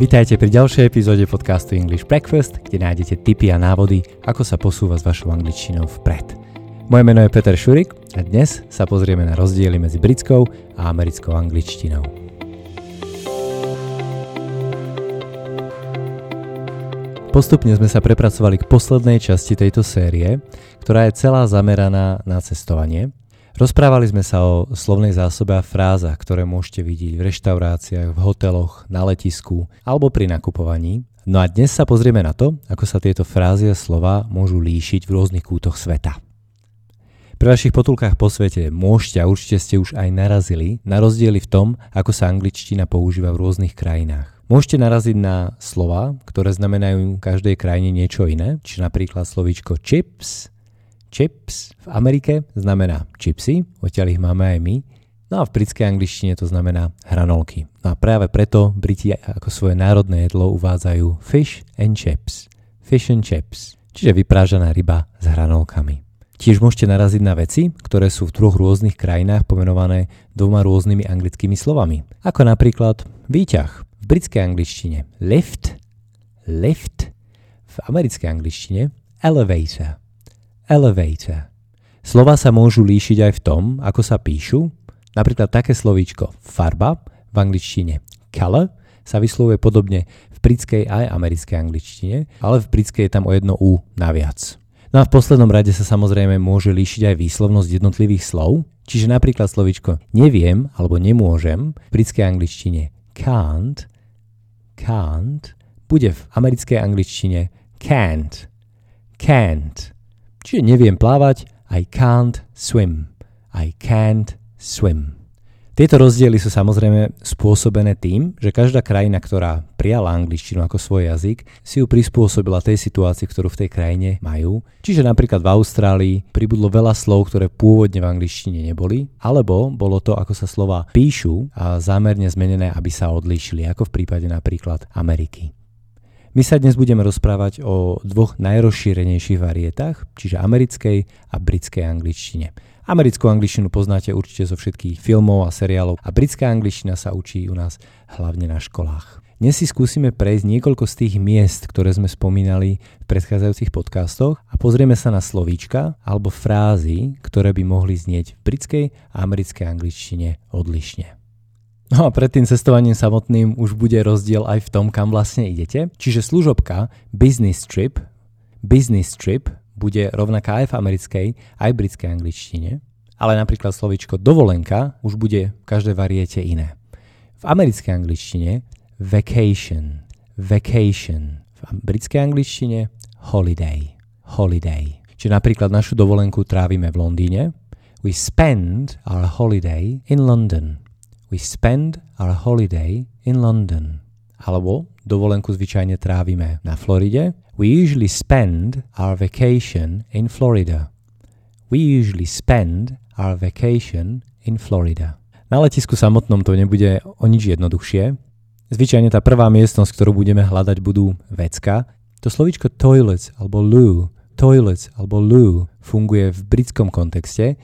Vítajte pri ďalšej epizóde podcastu English Breakfast, kde nájdete tipy a návody, ako sa posúva s vašou angličtinou vpred. Moje meno je Peter Šurik a dnes sa pozrieme na rozdiely medzi britskou a americkou angličtinou. Postupne sme sa prepracovali k poslednej časti tejto série, ktorá je celá zameraná na cestovanie – Rozprávali sme sa o slovnej zásobe a frázach, ktoré môžete vidieť v reštauráciách, v hoteloch, na letisku alebo pri nakupovaní. No a dnes sa pozrieme na to, ako sa tieto frázy a slova môžu líšiť v rôznych kútoch sveta. Pri vašich potulkách po svete môžete a určite ste už aj narazili na rozdiely v tom, ako sa angličtina používa v rôznych krajinách. Môžete naraziť na slova, ktoré znamenajú v každej krajine niečo iné, či napríklad slovíčko chips, Chips v Amerike znamená chipsy, odtiaľ ich máme aj my. No a v britskej angličtine to znamená hranolky. No a práve preto Briti ako svoje národné jedlo uvádzajú fish and chips. Fish and chips, čiže vyprážaná ryba s hranolkami. Tiež môžete naraziť na veci, ktoré sú v troch rôznych krajinách pomenované dvoma rôznymi anglickými slovami. Ako napríklad výťah v britskej angličtine lift, lift, v americkej angličtine elevator elevator. Slova sa môžu líšiť aj v tom, ako sa píšu. Napríklad také slovíčko farba v angličtine color sa vyslovuje podobne v britskej aj americkej angličtine, ale v britskej je tam o jedno U naviac. No a v poslednom rade sa samozrejme môže líšiť aj výslovnosť jednotlivých slov, čiže napríklad slovíčko neviem alebo nemôžem v britskej angličtine can't, can't, bude v americkej angličtine can't, can't. Čiže neviem plávať, I can't swim. I can't swim. Tieto rozdiely sú samozrejme spôsobené tým, že každá krajina, ktorá prijala angličtinu ako svoj jazyk, si ju prispôsobila tej situácii, ktorú v tej krajine majú. Čiže napríklad v Austrálii pribudlo veľa slov, ktoré pôvodne v angličtine neboli, alebo bolo to, ako sa slova píšu a zámerne zmenené, aby sa odlíšili, ako v prípade napríklad Ameriky. My sa dnes budeme rozprávať o dvoch najrozšírenejších varietách, čiže americkej a britskej angličtine. Americkú angličtinu poznáte určite zo všetkých filmov a seriálov a britská angličtina sa učí u nás hlavne na školách. Dnes si skúsime prejsť niekoľko z tých miest, ktoré sme spomínali v predchádzajúcich podcastoch a pozrieme sa na slovíčka alebo frázy, ktoré by mohli znieť v britskej a americkej angličtine odlišne. No a pred tým cestovaním samotným už bude rozdiel aj v tom, kam vlastne idete. Čiže služobka business trip, business trip bude rovnaká aj v americkej, aj britskej angličtine, ale napríklad slovičko dovolenka už bude v každej variete iné. V americkej angličtine vacation, vacation, v britskej angličtine holiday, holiday. Čiže napríklad našu dovolenku trávime v Londýne. We spend our holiday in London. We spend our holiday in London. Alebo dovolenku zvyčajne trávime na Floride. We usually spend our vacation in Florida. We usually spend our vacation in Florida. Na letisku samotnom to nebude o nič jednoduchšie. Zvyčajne tá prvá miestnosť, ktorú budeme hľadať, budú vecka. To slovičko toilets alebo loo, toilets alebo loo funguje v britskom kontexte.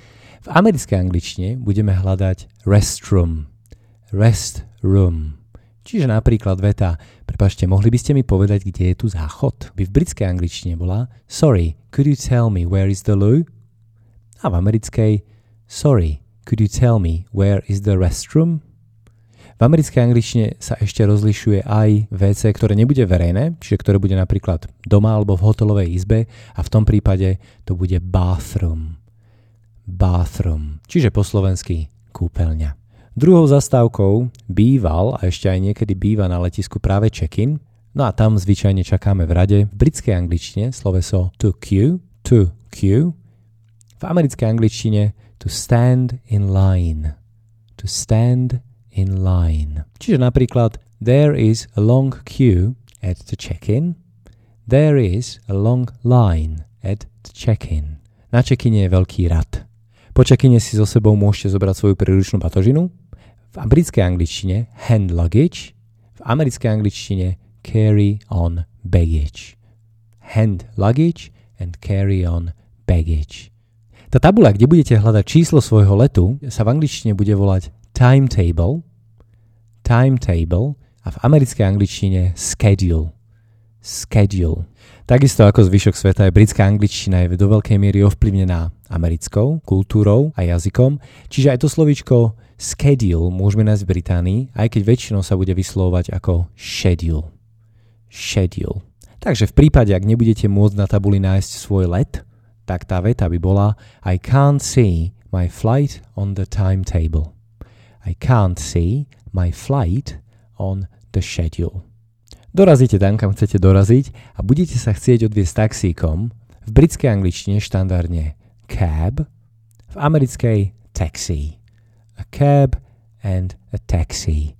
V americkej angličtine budeme hľadať restroom rest room. Čiže napríklad veta, prepašte, mohli by ste mi povedať, kde je tu záchod? By v britskej angličtine bola Sorry, could you tell me where is the loo? A v americkej Sorry, could you tell me where is the restroom? V americkej angličtine sa ešte rozlišuje aj WC, ktoré nebude verejné, čiže ktoré bude napríklad doma alebo v hotelovej izbe a v tom prípade to bude bathroom. Bathroom, čiže po slovensky kúpeľňa. Druhou zastávkou býval a ešte aj niekedy býva na letisku práve check-in, no a tam zvyčajne čakáme v rade v britskej angličtine sloveso to queue, to queue, v americkej angličtine to stand in line, to stand in line. Čiže napríklad there is a long queue at the check-in, there is a long line at the check-in. Na check-ine je veľký rad. Po check-ine si so sebou môžete zobrať svoju príručnú batožinu, v britskej angličtine hand luggage, v americkej angličtine carry on baggage. Hand luggage and carry on baggage. Tá tabula, kde budete hľadať číslo svojho letu, sa v angličtine bude volať timetable, timetable a v americkej angličtine schedule. Schedule. Takisto ako zvyšok sveta je britská angličtina je do veľkej miery ovplyvnená americkou kultúrou a jazykom, čiže aj to slovíčko schedule môžeme nájsť v Británii, aj keď väčšinou sa bude vyslovovať ako schedule. Schedule. Takže v prípade, ak nebudete môcť na tabuli nájsť svoj let, tak tá veta by bola I can't see my flight on the timetable. I can't see my flight on the schedule. Dorazíte tam, kam chcete doraziť a budete sa chcieť odviesť taxíkom. V britskej angličtine štandardne cab, v americkej taxi. A cab and a taxi.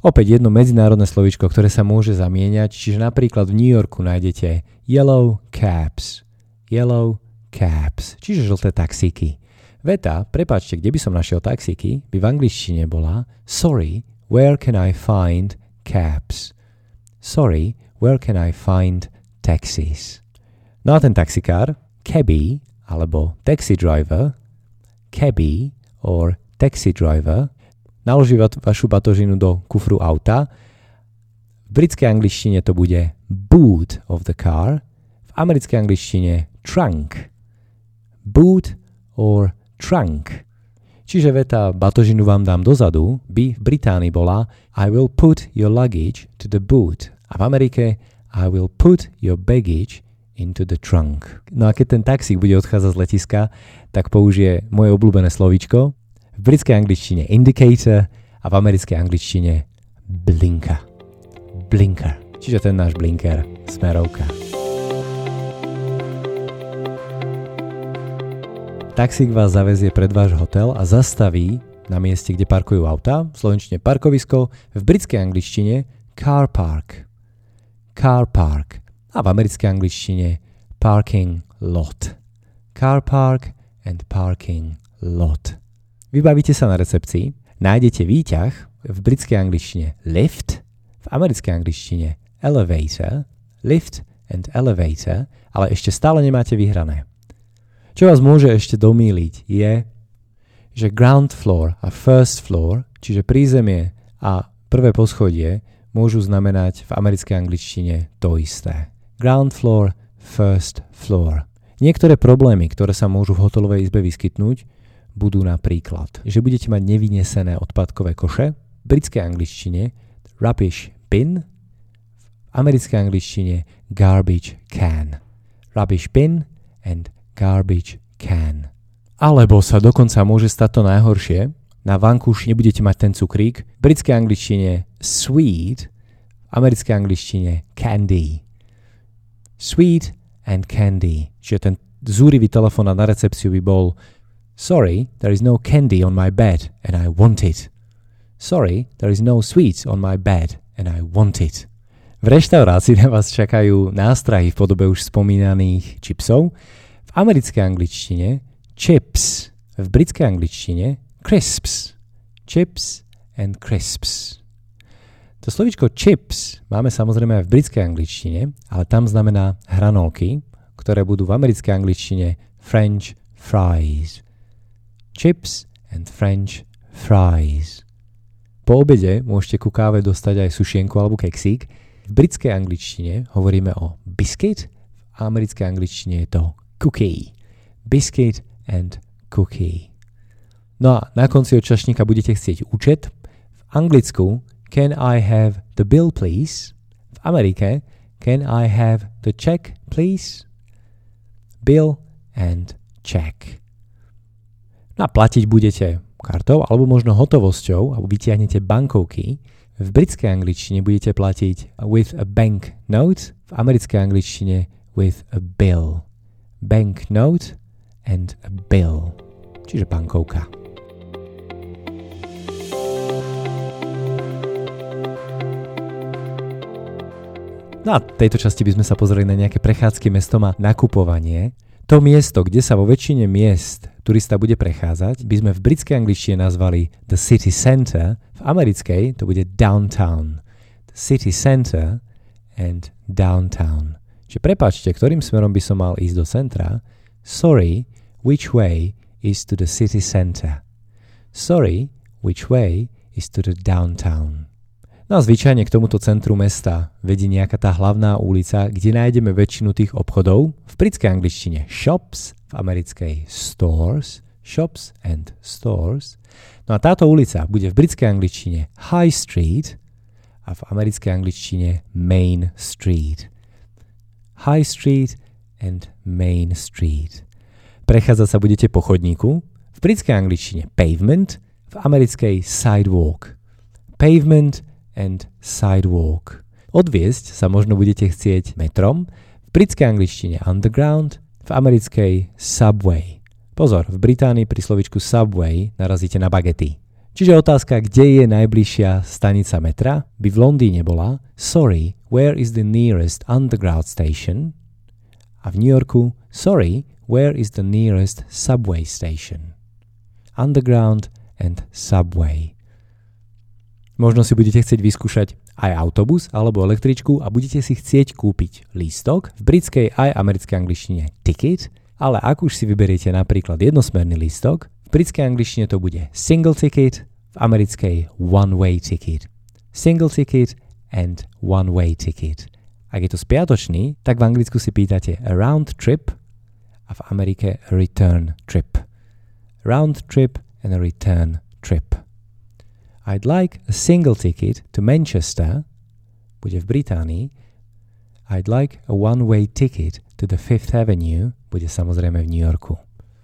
Opäť jedno medzinárodné slovičko, ktoré sa môže zamieňať, čiže napríklad v New Yorku nájdete yellow cabs, yellow cabs, čiže žlté taxíky. Veta, prepáčte, kde by som našiel taxíky, by v angličtine bola Sorry, where can I find cabs? Sorry, where can I find taxis? No a ten taxikár, cabby alebo taxi driver, cabby or taxi driver, naloží va- vašu batožinu do kufru auta. V britskej angličtine to bude boot of the car, v americkej angličtine trunk. Boot or trunk. Čiže veta batožinu vám dám dozadu by v Británii bola I will put your luggage to the boot. A v Amerike I will put your baggage into the trunk. No a keď ten taxík bude odchádzať z letiska, tak použije moje obľúbené slovíčko. V britskej angličtine indicator a v americkej angličtine blinker. Blinker. Čiže ten náš blinker, smerovka. Taxík vás zavezie pred váš hotel a zastaví na mieste, kde parkujú auta, v slovenčine parkovisko, v britskej angličtine car park. Car park. A v americkej angličtine parking lot. Car park and parking lot. Vybavíte sa na recepcii, nájdete výťah v britskej angličtine lift, v americkej angličtine elevator, lift and elevator, ale ešte stále nemáte vyhrané. Čo vás môže ešte domýliť je, že ground floor a first floor, čiže prízemie a prvé poschodie, môžu znamenať v americkej angličtine to isté. Ground floor, first floor. Niektoré problémy, ktoré sa môžu v hotelovej izbe vyskytnúť, budú napríklad, že budete mať nevynesené odpadkové koše, v britskej angličtine rubbish bin, v americkej angličtine garbage can. Rubbish bin and garbage can. Alebo sa dokonca môže stať to najhoršie. Na vankúš nebudete mať ten cukrík. V britskej angličtine sweet, v americkej angličtine candy. Sweet and candy. Čiže ten zúrivý telefón na recepciu by bol Sorry, there is no candy on my bed and I want it. Sorry, there is no sweets on my bed and I want it. V reštaurácii na vás čakajú nástrahy v podobe už spomínaných čipsov, v americkej angličtine chips, v britskej angličtine crisps. Chips and crisps. To slovičko chips máme samozrejme aj v britskej angličtine, ale tam znamená hranolky, ktoré budú v americkej angličtine French fries. Chips and French fries. Po obede môžete ku káve dostať aj sušienku alebo keksík. V britskej angličtine hovoríme o biscuit, v americkej angličtine je to cookie. Biscuit and cookie. No a na konci od čašníka budete chcieť účet. V anglicku can I have the bill please? V Amerike can I have the check please? Bill and check. No a platiť budete kartou alebo možno hotovosťou alebo vytiahnete bankovky. V britskej angličtine budete platiť with a bank note, v americkej angličtine with a bill banknote and a bill, čiže bankovka. No a v tejto časti by sme sa pozreli na nejaké prechádzky mestom a nakupovanie. To miesto, kde sa vo väčšine miest turista bude prechádzať, by sme v britskej angličtine nazvali the city center, v americkej to bude downtown. The city center and downtown. Čiže prepáčte, ktorým smerom by som mal ísť do centra? Sorry, which way is to the city center? Sorry, which way is to the downtown? No a zvyčajne k tomuto centru mesta vedie nejaká tá hlavná ulica, kde nájdeme väčšinu tých obchodov. V britskej angličtine shops, v americkej stores, shops and stores. No a táto ulica bude v britskej angličtine High Street a v americkej angličtine Main Street. High Street and Main Street. Prechádzať sa budete po chodníku, v britskej angličtine pavement, v americkej sidewalk. Pavement and sidewalk. Odviesť sa možno budete chcieť metrom, v britskej angličtine underground, v americkej subway. Pozor, v Británii pri slovičku subway narazíte na bagety. Čiže otázka, kde je najbližšia stanica metra, by v Londýne bola Sorry, where is the nearest underground station? A v New Yorku Sorry, where is the nearest subway station? Underground and subway. Možno si budete chcieť vyskúšať aj autobus alebo električku a budete si chcieť kúpiť lístok v britskej aj americkej angličtine ticket, ale ak už si vyberiete napríklad jednosmerný lístok, v britskej angličtine to bude single ticket, v americkej one-way ticket. Single ticket and one-way ticket. Ak je to spiatočný, tak v Anglicku si pýtate a round trip a v Amerike return trip. Round trip and a return trip. I'd like a single ticket to Manchester, bude v Británii. I'd like a one-way ticket to the Fifth Avenue, bude samozrejme v New Yorku.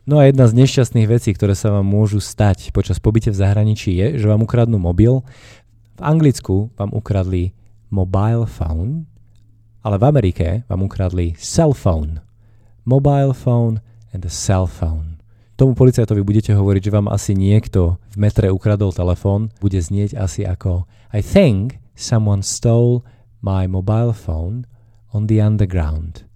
No a jedna z nešťastných vecí, ktoré sa vám môžu stať počas pobyte v zahraničí je, že vám ukradnú mobil. V Anglicku vám ukradli mobile phone, ale v Amerike vám ukradli cell phone. Mobile phone and a cell phone tomu policajtovi budete hovoriť, že vám asi niekto v metre ukradol telefón, bude znieť asi ako I think someone stole my mobile phone on the underground.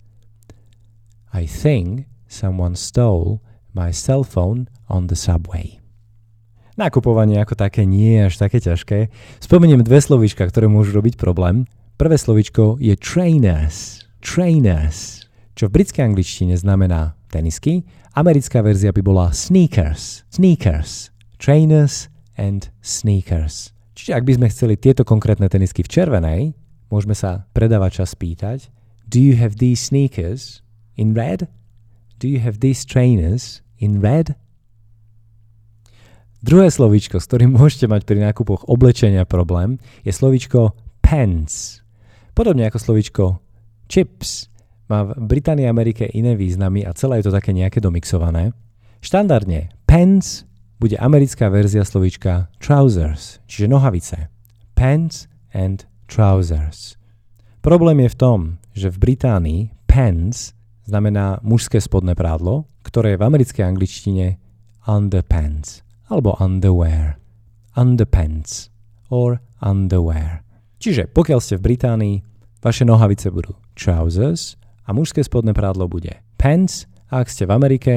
I think someone stole my cell phone on the subway. Nakupovanie ako také nie je až také ťažké. Spomeniem dve slovíčka, ktoré môžu robiť problém. Prvé slovíčko je trainers. Trainers. Čo v britskej angličtine znamená tenisky Americká verzia by bola sneakers, sneakers, trainers and sneakers. Čiže ak by sme chceli tieto konkrétne tenisky v červenej, môžeme sa predávača spýtať Do you have these sneakers in red? Do you have these trainers in red? Druhé slovíčko, s ktorým môžete mať pri nákupoch oblečenia problém, je slovíčko pants. Podobne ako slovíčko chips má v Británii a Amerike iné významy a celé je to také nejaké domixované. Štandardne pants bude americká verzia slovíčka trousers, čiže nohavice. Pants and trousers. Problém je v tom, že v Británii pants znamená mužské spodné prádlo, ktoré je v americkej angličtine underpants alebo underwear. Underpants or underwear. Čiže pokiaľ ste v Británii, vaše nohavice budú trousers a mužské spodné prádlo bude pants a ak ste v Amerike,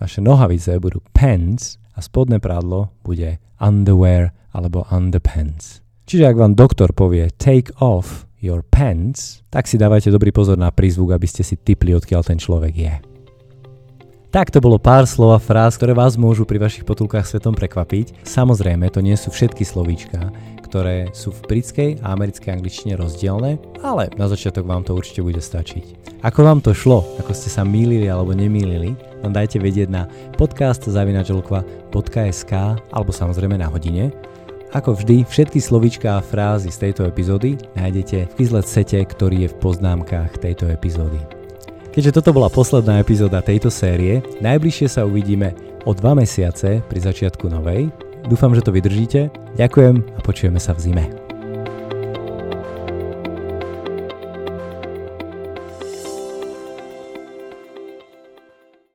vaše nohavice budú pants a spodné prádlo bude underwear alebo underpants. Čiže ak vám doktor povie take off your pants, tak si dávajte dobrý pozor na prízvuk, aby ste si typli, odkiaľ ten človek je. Tak to bolo pár slov a fráz, ktoré vás môžu pri vašich potulkách svetom prekvapiť. Samozrejme, to nie sú všetky slovíčka, ktoré sú v britskej a americkej angličtine rozdielne, ale na začiatok vám to určite bude stačiť. Ako vám to šlo, ako ste sa mýlili alebo nemýlili, nám dajte vedieť na podcast.zavinačelkva.sk alebo samozrejme na hodine. Ako vždy, všetky slovíčka a frázy z tejto epizódy nájdete v Quizlet sete, ktorý je v poznámkach tejto epizódy. Keďže toto bola posledná epizóda tejto série, najbližšie sa uvidíme o dva mesiace pri začiatku novej, Dúfam, že to vydržíte. Ďakujem a počujeme sa v zime.